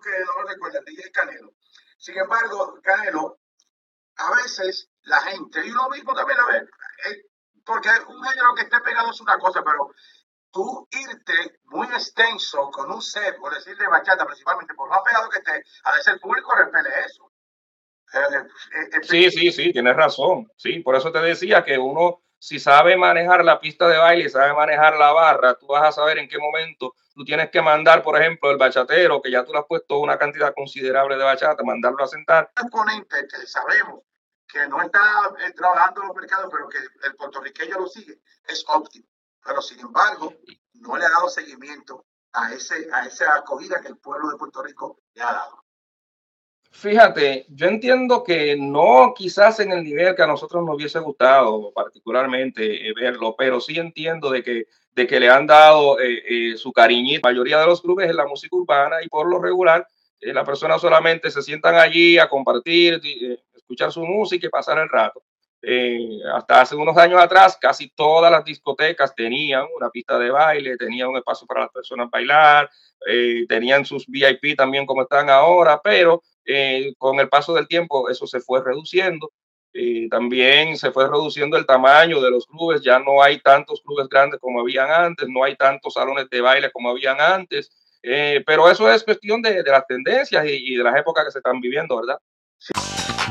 que no lo recuerdan, DJ Canelo. Sin embargo, Canelo, a veces la gente, y lo mismo también a ver, eh, porque un género que esté pegado es una cosa, pero tú irte muy extenso con un set, por decir de bachata, principalmente por más pegado que esté, a veces el público repele eso. Eh, sí, sí, sí, tienes razón. Sí, por eso te decía que uno si sabe manejar la pista de baile, sabe manejar la barra, tú vas a saber en qué momento tú tienes que mandar, por ejemplo, el bachatero, que ya tú le has puesto una cantidad considerable de bachata, mandarlo a sentar. Un componente que sabemos que no está eh, trabajando en los mercados, pero que el puertorriqueño lo sigue, es óptimo. Pero sin embargo, no le ha dado seguimiento a, ese, a esa acogida que el pueblo de Puerto Rico le ha dado. Fíjate, yo entiendo que no quizás en el nivel que a nosotros nos hubiese gustado particularmente eh, verlo, pero sí entiendo de que, de que le han dado eh, eh, su cariñito. La mayoría de los clubes en la música urbana y por lo regular las personas solamente se sientan allí a compartir, escuchar su música y pasar el rato. hasta hace unos años atrás, casi todas las discotecas tenían una pista de baile, tenían un espacio para las personas bailar, tenían sus VIP también como están ahora, pero eh, con el paso del tiempo eso se fue reduciendo. y también se fue reduciendo el tamaño de los clubes, ya no hay tantos clubes grandes como habían antes, no hay tantos salones de baile como habían antes, eh, pero eso es cuestión de, las tendencias y, y, de las épocas que se están viviendo, ¿verdad?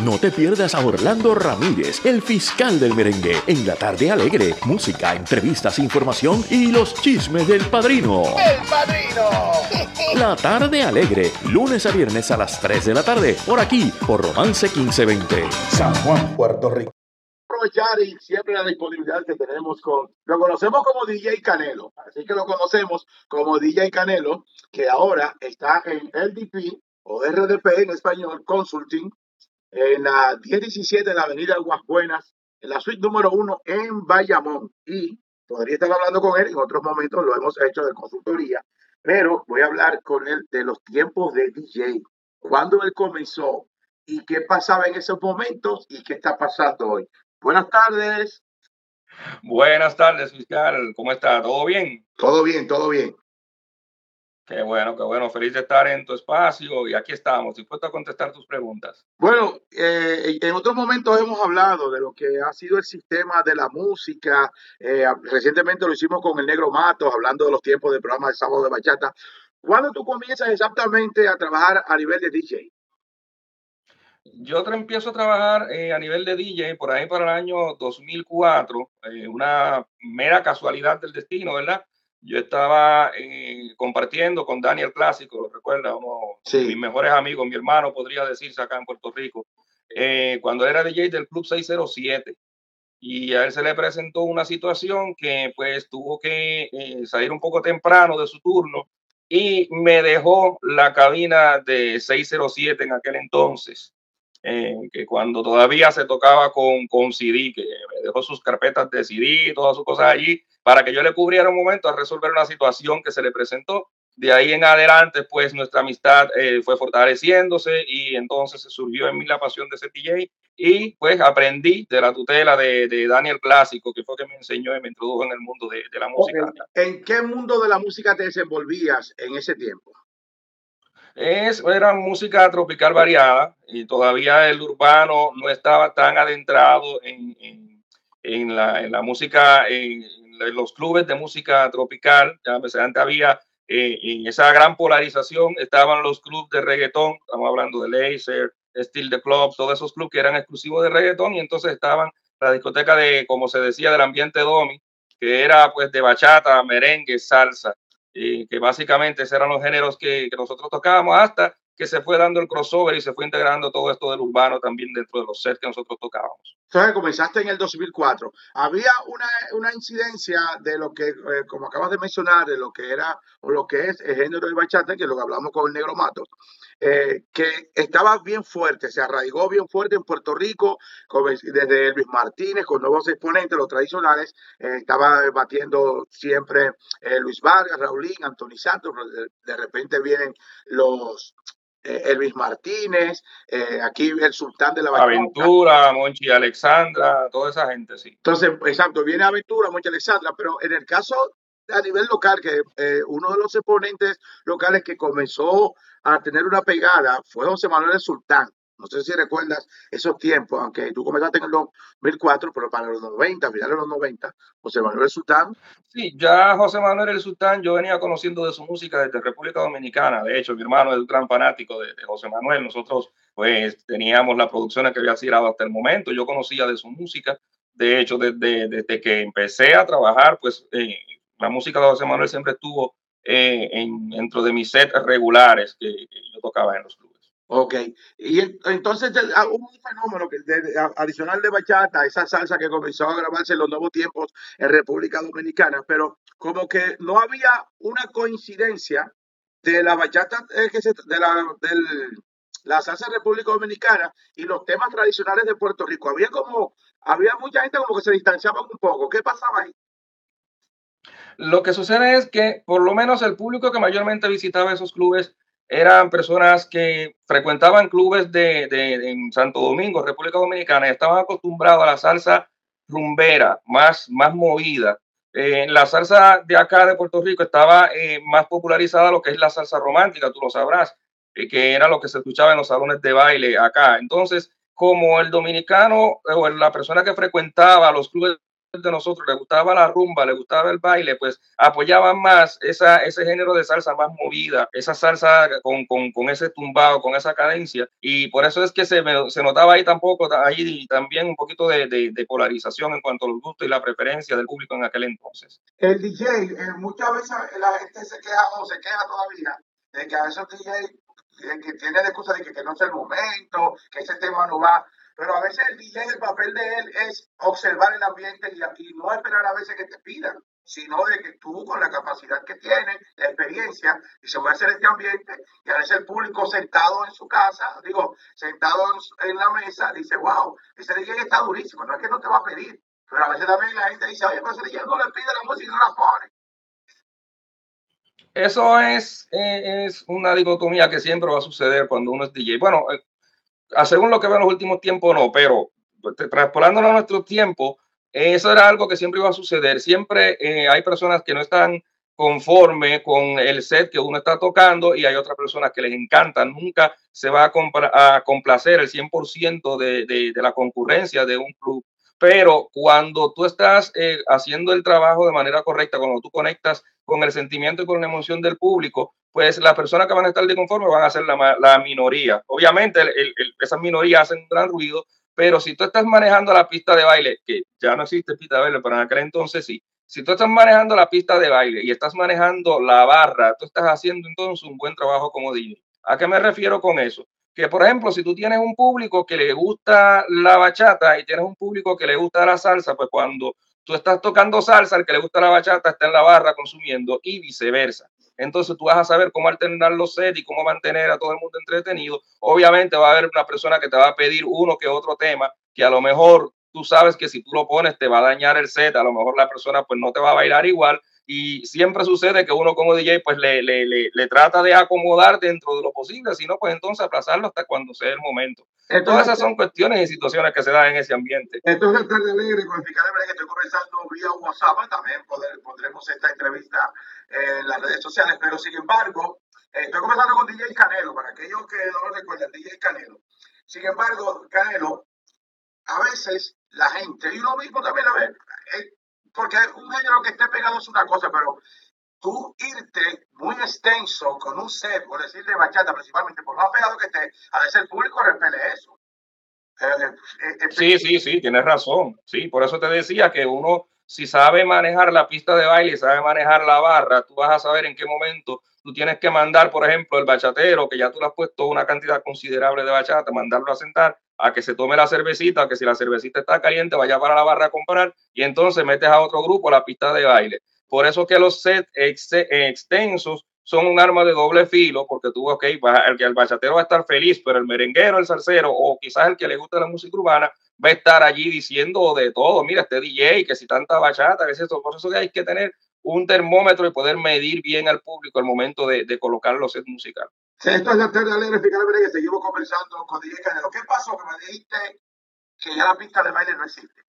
No te pierdas a Orlando Ramírez, el fiscal del merengue, en la tarde alegre. Música, entrevistas, información y los chismes del padrino. ¡El padrino! La tarde alegre, lunes a viernes a las 3 de la tarde, por aquí, por Romance 1520. San Juan, Puerto Rico. Aprovechar y siempre la disponibilidad que tenemos con. Lo conocemos como DJ Canelo, así que lo conocemos como DJ Canelo, que ahora está en LDP o RDP en español, Consulting, en la 1017 de la avenida Aguas Buenas, en la suite número uno en Bayamón. Y podría estar hablando con él, en otros momentos lo hemos hecho de consultoría, pero voy a hablar con él de los tiempos de DJ, cuándo él comenzó y qué pasaba en esos momentos y qué está pasando hoy. Buenas tardes. Buenas tardes, fiscal. ¿Cómo está? ¿Todo bien? Todo bien, todo bien. Qué bueno, qué bueno. Feliz de estar en tu espacio y aquí estamos, dispuesto a contestar tus preguntas. Bueno, eh, en otros momentos hemos hablado de lo que ha sido el sistema de la música. Eh, recientemente lo hicimos con el Negro Matos, hablando de los tiempos del programa de Sábado de Bachata. ¿Cuándo tú comienzas exactamente a trabajar a nivel de DJ? Yo empiezo a trabajar eh, a nivel de DJ por ahí para el año 2004, una mera casualidad del destino, ¿verdad? Yo estaba eh, compartiendo con Daniel Clásico, lo recuerda, uno de mis mejores amigos, mi hermano podría decirse acá en Puerto Rico, eh, cuando era DJ del Club 607. Y a él se le presentó una situación que pues tuvo que eh, salir un poco temprano de su turno y me dejó la cabina de 607 en aquel entonces. que cuando todavía se tocaba con, con CD, que me dejó sus carpetas de CD, todas sus cosas allí, para que yo le cubriera un momento a resolver una situación que se le presentó. De ahí en adelante, pues nuestra amistad eh, fue fortaleciéndose y entonces se surgió en mí la pasión de ese DJ y pues aprendí de la tutela de, de Daniel Clásico, que fue que me enseñó y me introdujo en el mundo de, de la música. ¿En qué mundo de la música te desenvolvías en ese tiempo? Es, era música tropical variada y todavía el urbano no estaba tan adentrado en, en, en la, en la música, en, los clubes de música tropical, ya pues, antes había eh, en esa gran polarización, estaban los clubes de reggaetón, estamos hablando de Laser, Steel the Club, todos esos clubes que eran exclusivos de reggaetón y entonces estaban la discoteca de, como se decía, del ambiente domi, que era pues de bachata, merengue, salsa, y que básicamente eran los géneros que, que nosotros tocábamos hasta que se fue dando el crossover y se fue integrando todo esto del urbano también dentro de los sets que nosotros tocábamos. Entonces comenzaste en el 2004. Había una, una incidencia de lo que, eh, como acabas de mencionar, de lo que era o lo que es el género de bachata, que lo que hablamos con el Negro Matos, eh, que estaba bien fuerte, se arraigó bien fuerte en Puerto Rico, desde Luis Martínez, con nuevos exponentes, los tradicionales, eh, estaba batiendo siempre Luis Vargas, Raulín, Anthony Santos, de repente vienen los Elvis Martínez, eh, aquí el sultán de la Aventura, Monchi Alexandra, toda esa gente, sí. Entonces, exacto, viene Aventura, Monchi Alexandra, pero en el caso a nivel local, que eh, uno de los exponentes locales que comenzó a tener una pegada fue José Manuel Sultán. No sé si recuerdas esos tiempos, aunque tú comenzaste en el 2004, pero para los 90, finales de los 90, José Manuel Sultán. Sí, ya José Manuel el Sultán, yo venía conociendo de su música desde República Dominicana. De hecho, mi hermano es un gran fanático de, José Manuel. Nosotros, pues, teníamos las producciones que había tirado hasta el momento. Yo conocía de su música. De hecho, desde, desde que empecé a trabajar, pues, eh, la música de José Manuel siempre estuvo eh, en, dentro de mis sets regulares que, yo tocaba en los clubes. Ok, y entonces ah, hubo un fenómeno que adicional de bachata, esa salsa que comenzó a grabarse en los nuevos tiempos en República Dominicana, pero como que no había una coincidencia de la bachata eh, de la, del, la salsa República Dominicana y los temas tradicionales de Puerto Rico. Había como, había mucha gente como que se distanciaba un poco. ¿Qué pasaba ahí? Lo que sucede es que por lo menos el público que mayormente visitaba esos clubes eran personas que frecuentaban clubes de, en Santo Domingo, República Dominicana, y estaban acostumbrados a la salsa rumbera, más, más movida. Eh, la salsa de acá de Puerto Rico estaba eh, más popularizada lo que es la salsa romántica, tú lo sabrás, eh, que era lo que se escuchaba en los salones de baile acá. Entonces, como el dominicano o la persona que frecuentaba los clubes de nosotros le gustaba la rumba, le gustaba el baile, pues apoyaban más esa, ese género de salsa más movida, esa salsa con, con, con ese tumbado, con esa cadencia. Y por eso es que se, se notaba ahí tampoco, ahí también un poquito de, de, polarización en cuanto a los gustos y la preferencia del público en aquel entonces. El DJ, eh, muchas veces la gente se queja o se queja todavía de que a esos DJ que tiene la excusa de que, que no es el momento, que ese tema no va pero a veces el DJ, el papel de él es observar el ambiente y, aquí no esperar a veces que te pidan, sino de que tú con la capacidad que tienes, la experiencia, y se a hacer este ambiente, y a veces el público sentado en su casa, digo, sentado en la mesa, dice, wow, ese DJ está durísimo, no es que no te va a pedir, pero a veces también la gente dice, oye, pero ese DJ no le pide la música y no la pone. Eso es, eh, es una dicotomía que siempre va a suceder cuando uno es DJ. Bueno, eh, según lo que veo en los últimos tiempos, no, pero transpolándolo a nuestro tiempo, eso era algo que siempre iba a suceder. Siempre eh, hay personas que no están conforme con el set que uno está tocando y hay otras personas que les encanta. Nunca se va a, complacer el 100% de, de, de, la concurrencia de un club. Pero cuando tú estás eh, haciendo el trabajo de manera correcta, cuando tú conectas con el sentimiento y con la emoción del público, pues las personas que van a estar de conforme van a ser la, minoría. Obviamente esas minorías hacen un gran ruido, pero si tú estás manejando la pista de baile, que ya no existe pista de baile, pero en aquel entonces sí, si tú estás manejando la pista de baile y estás manejando la barra, tú estás haciendo entonces un buen trabajo como DJ. ¿A qué me refiero con eso? Que, por ejemplo, si tú tienes un público que le gusta la bachata y tienes un público que le gusta la salsa, pues cuando tú estás tocando salsa, el que le gusta la bachata está en la barra consumiendo y viceversa. Entonces tú vas a saber cómo alternar los sets y cómo mantener a todo el mundo entretenido. Obviamente va a haber una persona que te va a pedir uno que otro tema que a lo mejor tú sabes que si tú lo pones te va a dañar el set, a lo mejor la persona pues no te va a bailar igual y siempre sucede que uno como DJ pues le, le, le, trata de acomodar dentro de lo posible, si no pues entonces aplazarlo hasta cuando sea el momento. Entonces, Todas esas son cuestiones y situaciones que se dan en ese ambiente. Entonces, tarde alegre con el que estoy conversando vía WhatsApp, también poder, pondremos esta entrevista en las redes sociales, pero sin embargo, estoy conversando con DJ Canelo, para aquellos que no lo recuerdan, DJ Canelo. Sin embargo, Canelo, a veces la gente, y lo mismo también, a ver, eh, porque un género que esté pegado es una cosa, pero tú irte muy extenso con un set, por decir de bachata, principalmente por más pegado que esté, a veces el público repele eso. Eh, eh, eh, sí, sí, sí, tienes razón. Sí, por eso te decía que uno, si sabe manejar la pista de baile sabe manejar la barra, tú vas a saber en qué momento tú tienes que mandar, por ejemplo, el bachatero, que ya tú le has puesto una cantidad considerable de bachata, mandarlo a sentar a que se tome la cervecita, que si la cervecita está caliente vaya para la barra a comprar y entonces metes a otro grupo a la pista de baile. Por eso que los sets extensos son un arma de doble filo, porque tú, ok, el, el bachatero va a estar feliz, pero el merenguero, el salsero, o quizás el que le gusta la música urbana, va a estar allí diciendo de todo, mira, este DJ, que si tanta bachata, que es eso, por eso que hay que tener un termómetro y poder medir bien al público al momento de, de colocar los sets musicales. Esto es la tarde alegre, que seguimos conversando con DJ Canelo. ¿Qué pasó? Que me dijiste que ya la pista de baile no existe.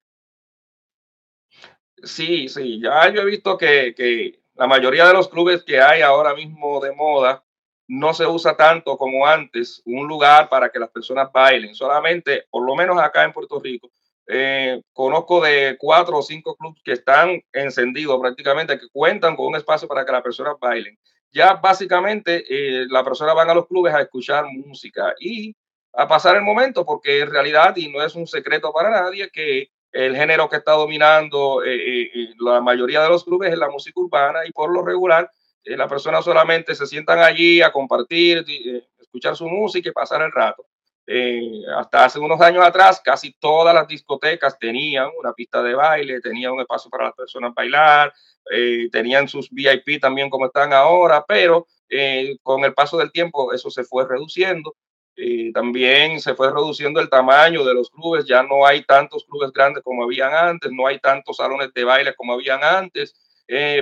Sí, sí, ya yo he visto que, que la mayoría de los clubes que hay ahora mismo de moda no se usa tanto como antes un lugar para que las personas bailen. Solamente, por lo menos acá en Puerto Rico, eh, conozco de cuatro o cinco clubes que están encendidos prácticamente, que cuentan con un espacio para que las personas bailen. Ya básicamente eh, las personas van a los clubes a escuchar música y a pasar el momento, porque en realidad, y no es un secreto para nadie, que el género que está dominando eh, la mayoría de los clubes es la música urbana y por lo regular las personas solamente se sientan allí a compartir, escuchar su música y pasar el rato. Eh, hasta hace unos años atrás, casi todas las discotecas tenían una pista de baile, tenían un espacio para las personas bailar, eh, tenían sus VIP también como están ahora, pero eh, con el paso del tiempo eso se fue reduciendo. También se fue reduciendo el tamaño de los clubes, ya no hay tantos clubes grandes como habían antes, no hay tantos salones de baile como habían antes,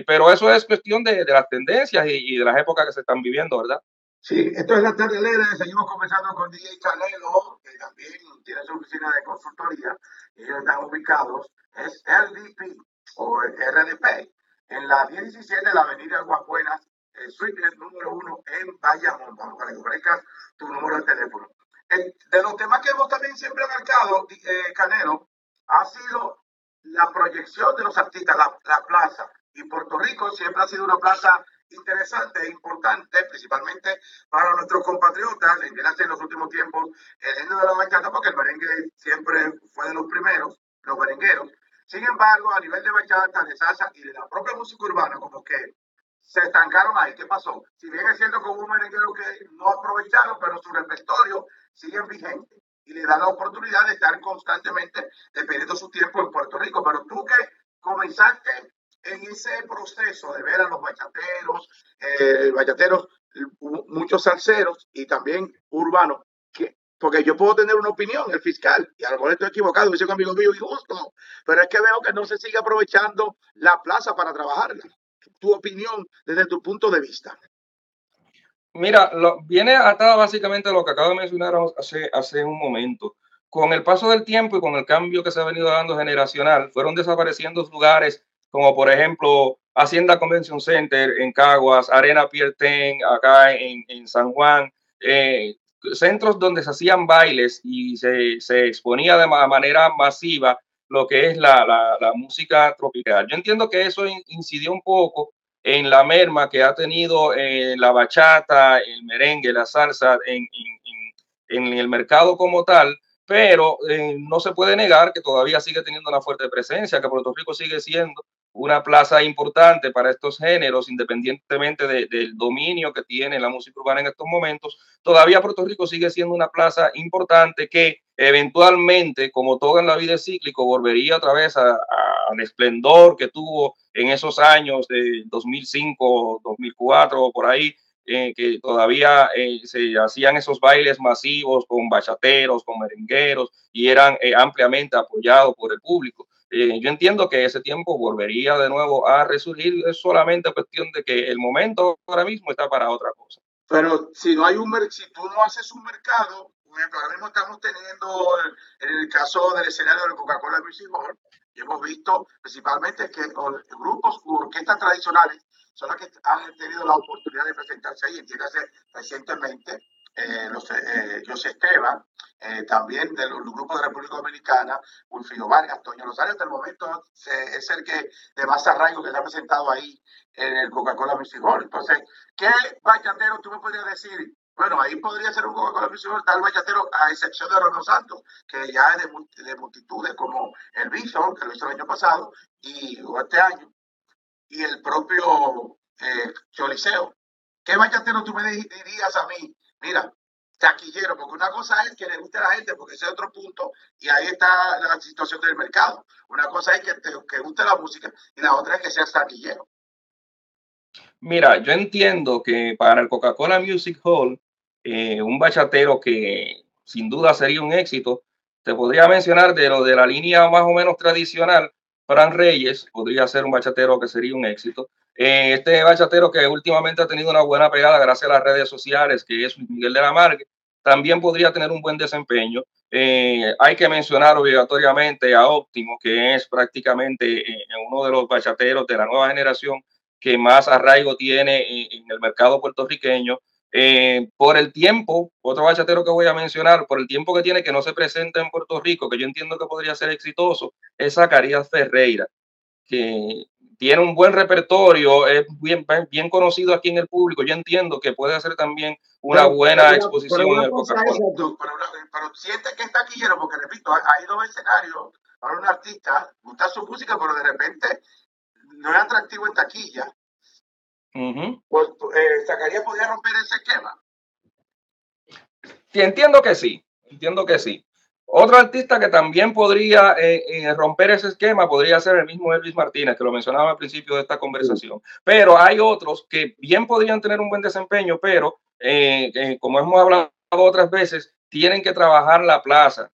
pero eso es cuestión de, las tendencias y, y de las épocas que se están viviendo, ¿verdad? Sí, esto es la tarde alegre. Seguimos conversando con DJ Canelo, que también tiene su oficina de consultoría. Y ellos están ubicados, es LDP o RDP, en la 1017 de la avenida Aguabuenas, el suite número uno en Bayamón. Vamos para que ofrezcas tu número de teléfono. de los temas que hemos también siempre marcado, eh, Canelo, ha sido la proyección de los artistas, la, la plaza. Y Puerto Rico siempre ha sido una plaza interesante e importante, principalmente para nuestros compatriotas, en los últimos tiempos el género de la bachata, porque el merengue siempre fue de los primeros, los merengueros. Sin embargo, a nivel de bachata, de salsa y de la propia música urbana, como que se estancaron ahí. ¿Qué pasó? Si bien es cierto que hubo un merenguero que no aprovecharon, pero su repertorio sigue vigente y le da la oportunidad de estar constantemente dependiendo su tiempo en Puerto Rico. Pero tú que comenzaste en ese proceso de ver a los bachateros, eh, bachateros, muchos salseros y también urbanos, que, porque yo puedo tener una opinión, el fiscal, y a lo mejor estoy equivocado, dice conmigo mío justo, pero es que veo que no se sigue aprovechando la plaza para trabajarla. Tu opinión desde tu punto de vista. Mira, lo, viene atado básicamente a lo que acabo de mencionar hace, hace un momento. Con el paso del tiempo y con el cambio que se ha venido dando generacional, fueron desapareciendo lugares como por ejemplo Hacienda Convention Center en Caguas, Arena Pierten acá en, en San Juan, eh, centros donde se hacían bailes y se, se exponía de manera masiva lo que es la, la, la, música tropical. Yo entiendo que eso incidió un poco en la merma que ha tenido eh, la bachata, el merengue, la salsa en, en, en el mercado como tal, pero eh, no se puede negar que todavía sigue teniendo una fuerte presencia, que Puerto Rico sigue siendo una plaza importante para estos géneros, independientemente del dominio que tiene la música urbana en estos momentos, todavía Puerto Rico sigue siendo una plaza importante que eventualmente, como todo en la vida es cíclico, volvería otra vez al esplendor que tuvo en esos años de 2005, 2004, por ahí, eh, que todavía eh, se hacían esos bailes masivos con bachateros, con merengueros y eran eh, ampliamente apoyados por el público. Eh, yo entiendo que ese tiempo volvería de nuevo a resurgir, es solamente cuestión de que el momento ahora mismo está para otra cosa. Pero si no hay un si tú no haces un mercado, por ejemplo, ahora mismo estamos teniendo en el caso del escenario de Coca-Cola Music Hall, hemos visto principalmente que grupos u orquestas tradicionales son las que han tenido la oportunidad de presentarse ahí. Entiéndase recientemente eh, los, eh, José Esteban, eh, también de los, grupos de República Dominicana, Wilfrido Vargas, Toño Rosario, hasta el momento es el que de más arraigo que se ha presentado ahí en el Coca-Cola Music Hall. Entonces, ¿qué bachatero tú me podrías decir? Bueno, ahí podría ser un Coca-Cola Music Hall, tal bachatero, a excepción de Rono Santos, que ya es de, de multitudes, como el Bison, que lo hizo el año pasado, y este año, y el propio eh, Choliseo. ¿Qué bachatero tú me dirías a mí mira, taquillero, porque una cosa es que le guste a la gente, porque ese es otro punto, y ahí está la situación del mercado. Una cosa es que te que guste la música y la otra es que seas taquillero. Mira, yo entiendo que para el Coca-Cola Music Hall, eh, un bachatero que sin duda sería un éxito, te podría mencionar de lo de la línea más o menos tradicional, Fran Reyes podría ser un bachatero que sería un éxito. Eh, este bachatero que últimamente ha tenido una buena pegada gracias a las redes sociales, que es Miguel de la Margue, también podría tener un buen desempeño. Eh, hay que mencionar obligatoriamente a Óptimo, que es prácticamente eh, uno de los bachateros de la nueva generación que más arraigo tiene en, el mercado puertorriqueño. Eh, por el tiempo, otro bachatero que voy a mencionar, por el tiempo que tiene que no se presenta en Puerto Rico, que yo entiendo que podría ser exitoso, es Zacarías Ferreira, que tiene un buen repertorio, es bien, bien conocido aquí en el público. Yo entiendo que puede hacer también una buena exposición en el Coca-Cola. Pero, siente que está aquí porque repito, hay dos escenarios para un artista, gusta su música, pero de repente no es atractivo en taquilla. Pues eh, Zacarías podría romper ese esquema. entiendo que sí, entiendo que sí. Otro artista que también podría eh, eh, romper ese esquema podría ser el mismo Elvis Martínez, que lo mencionaba al principio de esta conversación. Pero hay otros que bien podrían tener un buen desempeño, pero eh, como hemos hablado otras veces, tienen que trabajar la plaza,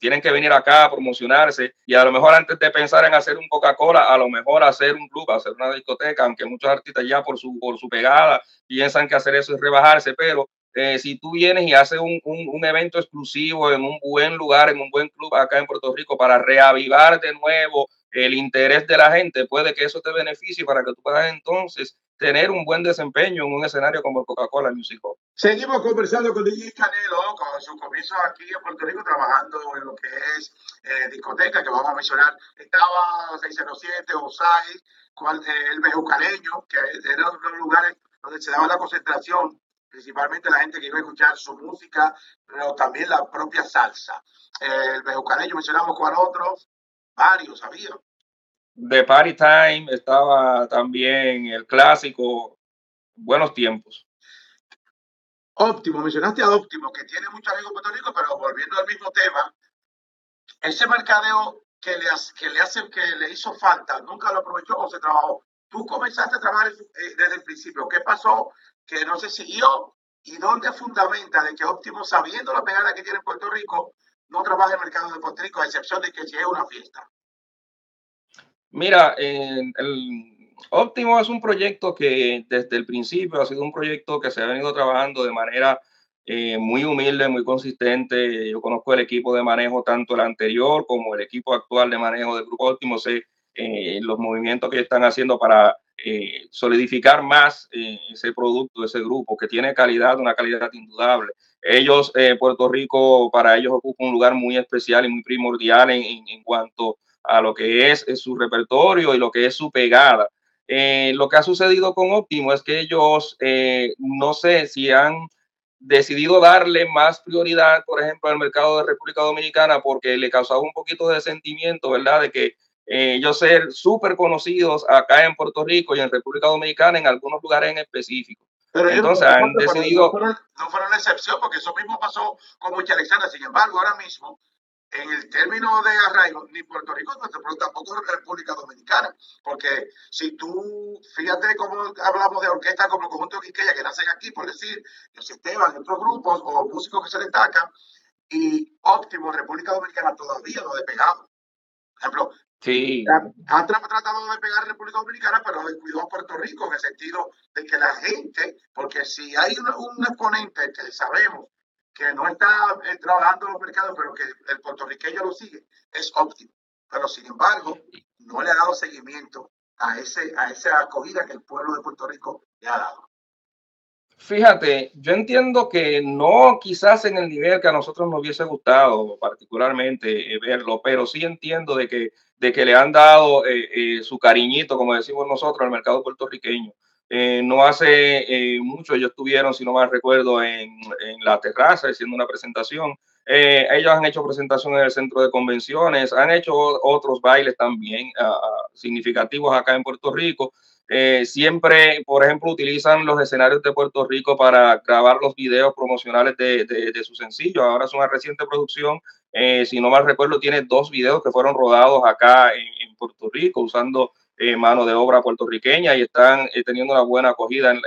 tienen que venir acá a promocionarse y a lo mejor antes de pensar en hacer un Coca-Cola, a lo mejor hacer un club, hacer una discoteca, aunque muchos artistas ya por su, por su pegada piensan que hacer eso es rebajarse, pero eh, si tú vienes y haces un, un, evento exclusivo en un buen lugar, en un buen club acá en Puerto Rico para reavivar de nuevo el interés de la gente, puede que eso te beneficie para que tú puedas entonces tener un buen desempeño en un escenario como Coca-Cola Music Hall. Seguimos conversando con DJ Canelo, con su comienzo aquí en Puerto Rico, trabajando en lo que es eh, discoteca, que vamos a mencionar. Estaba 607, Osai, eh, el Bejucaleño, que eran los lugares donde se daba la concentración principalmente la gente que iba a escuchar su música, pero también la propia salsa. el bejucaneño mencionamos cuál otros, varios, había. De Party Time estaba también el clásico, buenos tiempos. Óptimo, mencionaste a Óptimo, que tiene mucho amigo en Puerto Rico, pero volviendo al mismo tema, ese mercadeo que le, que le hace, que le hizo falta, nunca lo aprovechó o se trabajó. Tú comenzaste a trabajar eh, desde el principio. ¿Qué pasó que no se siguió y dónde fundamenta de que Óptimo, sabiendo la pegada que tiene en Puerto Rico, no trabaja el mercado de Puerto Rico, a excepción de que si es una fiesta. Mira, el Óptimo es un proyecto que desde el principio ha sido un proyecto que se ha venido trabajando de manera eh, muy humilde, muy consistente. Yo conozco el equipo de manejo, tanto el anterior como el equipo actual de manejo del Grupo Óptimo. Sé eh, los movimientos que están haciendo para eh, solidificar más eh, ese producto, ese grupo que tiene calidad, una calidad indudable. Ellos, eh, Puerto Rico, para ellos ocupa un lugar muy especial y muy primordial en, cuanto a lo que es, su repertorio y lo que es su pegada. lo que ha sucedido con Optimo es que ellos, no sé si han decidido darle más prioridad, por ejemplo, al mercado de República Dominicana porque le causaba un poquito de sentimiento, ¿verdad? De que ellos ser súper conocidos acá en Puerto Rico y en República Dominicana en algunos lugares en específico. Pero Entonces han decidido... No fueron, la excepción porque eso mismo pasó con Mucha Alexandra. Sin embargo, ahora mismo, en el término de arraigo, ni Puerto Rico, pero tampoco República Dominicana. Porque si tú, fíjate cómo hablamos de orquestas como el conjunto de Quiqueya que nacen aquí, por decir, los Esteban, otros grupos o músicos que se destacan, y óptimo, República Dominicana todavía no ha despegado. Por ejemplo, Sí. Ha, tratado de pegar a República Dominicana, pero descuidó a Puerto Rico en el sentido de que la gente, porque si hay un exponente que sabemos que no está eh, trabajando en los mercados, pero que el puertorriqueño lo sigue, es óptimo. Pero sin embargo, no le ha dado seguimiento a, ese, a esa acogida que el pueblo de Puerto Rico le ha dado. Fíjate, yo entiendo que no quizás en el nivel que a nosotros nos hubiese gustado particularmente eh, verlo, pero sí entiendo de que, de que le han dado eh, eh, su cariñito, como decimos nosotros, al mercado puertorriqueño. no hace mucho ellos estuvieron, si no mal recuerdo, en, en la terraza haciendo una presentación. Ellos han hecho presentación en el centro de convenciones, han hecho otros bailes también ah, significativos acá en Puerto Rico. Eh, siempre, por ejemplo, utilizan los escenarios de Puerto Rico para grabar los videos promocionales de, de, su sencillo. Ahora es una reciente producción, eh, si no mal recuerdo, tiene dos videos que fueron rodados acá en, Puerto Rico usando eh, mano de obra puertorriqueña y están teniendo una buena acogida en,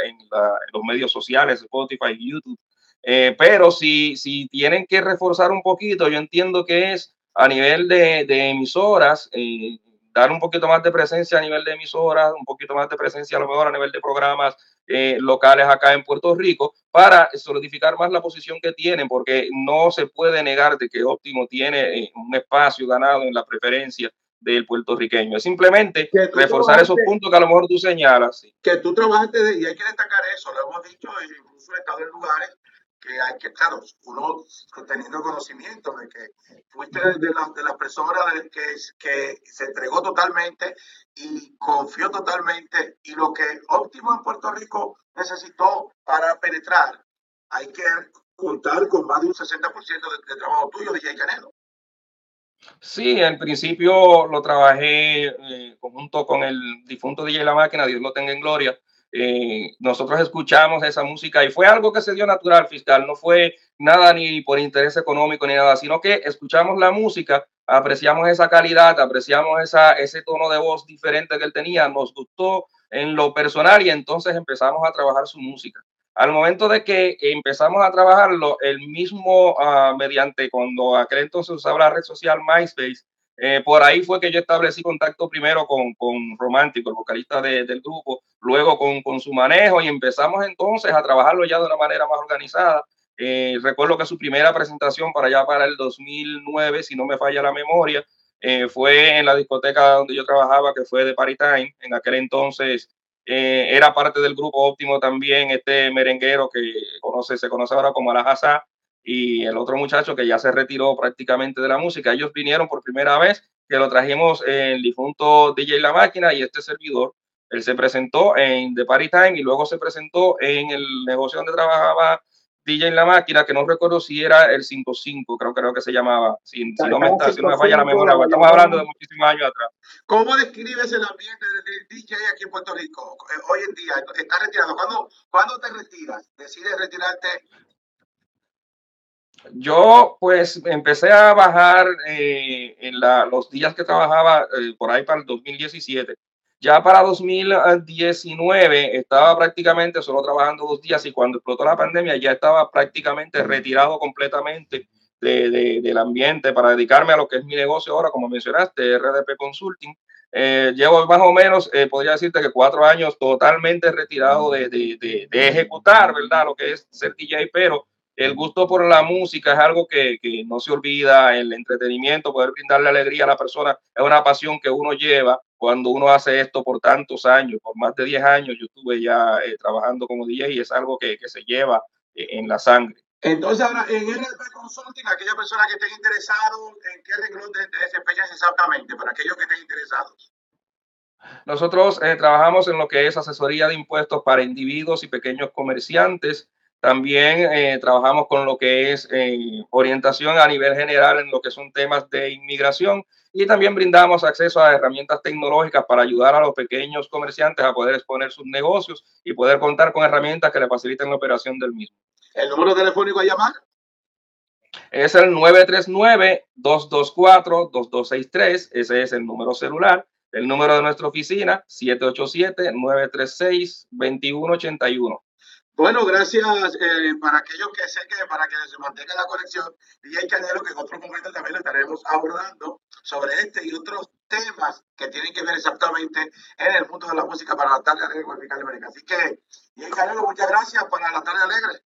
los medios sociales, Spotify y YouTube. pero si, si tienen que reforzar un poquito, yo entiendo que es a nivel de, de emisoras, dar un poquito más de presencia a nivel de emisoras, un poquito más de presencia a lo mejor a nivel de programas eh, locales acá en Puerto Rico para solidificar más la posición que tienen, porque no se puede negar de que Óptimo tiene eh, un espacio ganado en la preferencia del puertorriqueño. Es simplemente reforzar esos puntos que a lo mejor tú señalas. Que tú trabajaste de, y hay que destacar eso, lo hemos dicho, incluso en lugares que hay que, claro, uno teniendo conocimiento de que fuiste de, la, de las personas que, que se entregó totalmente y confió totalmente y lo que óptimo en Puerto Rico necesitó para penetrar, hay que contar con más de un 60% de, de trabajo tuyo, DJ Canelo. Sí, al principio lo trabajé eh, conjunto con el difunto DJ La Máquina, Dios lo tenga en gloria. Eh, nosotros escuchamos esa música y fue algo que se dio natural, fiscal, no fue nada ni por interés económico ni nada, sino que escuchamos la música, apreciamos esa calidad, apreciamos esa, ese tono de voz diferente que él tenía, nos gustó en lo personal y entonces empezamos a trabajar su música. Al momento de que empezamos a trabajarlo, el mismo, uh, mediante cuando aquel entonces usaba la red social MySpace, eh, por ahí fue que yo establecí contacto primero con, con Romántico, el vocalista de, del grupo, luego con, con, su manejo y empezamos entonces a trabajarlo ya de una manera más organizada. Eh, recuerdo que su primera presentación para allá para el 2009, si no me falla la memoria, eh, fue en la discoteca donde yo trabajaba, que fue de Party Time. En aquel entonces eh, era parte del grupo óptimo también este merenguero que conoce, se conoce ahora como Alajazá y el otro muchacho que ya se retiró prácticamente de la música. Ellos vinieron por primera vez, que lo trajimos en el difunto DJ La Máquina y este servidor. Él se presentó en The Party Time y luego se presentó en el negocio donde trabajaba DJ la máquina, que no recuerdo si era el 55, creo, creo que se llamaba, si, no, me, está, si no me falla la memoria, estamos hablando de muchísimos años atrás. ¿Cómo describes el ambiente del DJ aquí en Puerto Rico eh, hoy en día? ¿Estás retirado? ¿Cuándo, ¿Cuándo te retiras? ¿Decides retirarte? Yo pues empecé a bajar eh, en la, los días que trabajaba eh, por ahí para el 2017 ya para 2019 estaba prácticamente solo trabajando dos días y cuando explotó la pandemia ya estaba prácticamente retirado completamente de, del ambiente para dedicarme a lo que es mi negocio ahora, como mencionaste, RDP Consulting. Eh, llevo más o menos, podría decirte que cuatro años totalmente retirado de, de, ejecutar, ¿verdad? Lo que es ser DJ, pero el gusto por la música es algo que, que, no se olvida, el entretenimiento, poder brindarle alegría a la persona, es una pasión que uno lleva cuando uno hace esto por tantos años, por más de 10 años, yo estuve ya eh, trabajando como DJ y es algo que, que se lleva eh, en la sangre. Entonces, ahora en RP Consulting, aquellas personas que estén interesados, ¿en qué renglón te desempeñas exactamente? Para aquellos que estén interesados. Nosotros eh, trabajamos en lo que es asesoría de impuestos para individuos y pequeños comerciantes. También eh, trabajamos con lo que es eh, orientación a nivel general en lo que son temas de inmigración y también brindamos acceso a herramientas tecnológicas para ayudar a los pequeños comerciantes a poder exponer sus negocios y poder contar con herramientas que le faciliten la operación del mismo. ¿El número telefónico a llamar? Es el 939-224-2263, ese es el número celular. El número de nuestra oficina, 787-936-2181. Bueno, gracias eh, para aquellos que sé que para que se mantenga la conexión, DJ Canelo, que en otro momento también lo estaremos abordando sobre este y otros temas que tienen que ver exactamente en el mundo de la música para la tarde alegre con América. Así que, DJ Canelo, muchas gracias para la tarde alegre.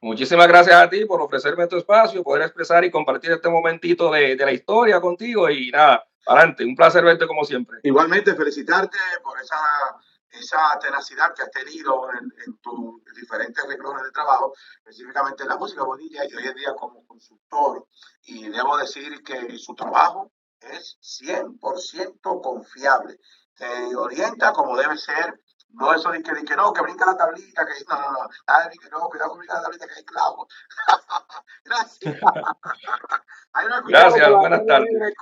Muchísimas gracias a ti por ofrecerme tu espacio, poder expresar y compartir este momentito de, de la historia contigo y nada, adelante, un placer verte como siempre. Igualmente, felicitarte por esa esa tenacidad que has tenido en, en tus diferentes renglones de trabajo, específicamente en la música bonilla y hoy en día como consultor. Y debo decir que su trabajo es 100% confiable. Te orienta como debe ser. No eso de que, de que no, que brinca la tablita, que no, no, no, nada de que no, cuidado con brincar la tablita que hay clavo. Gracias. Gracias, buenas tardes.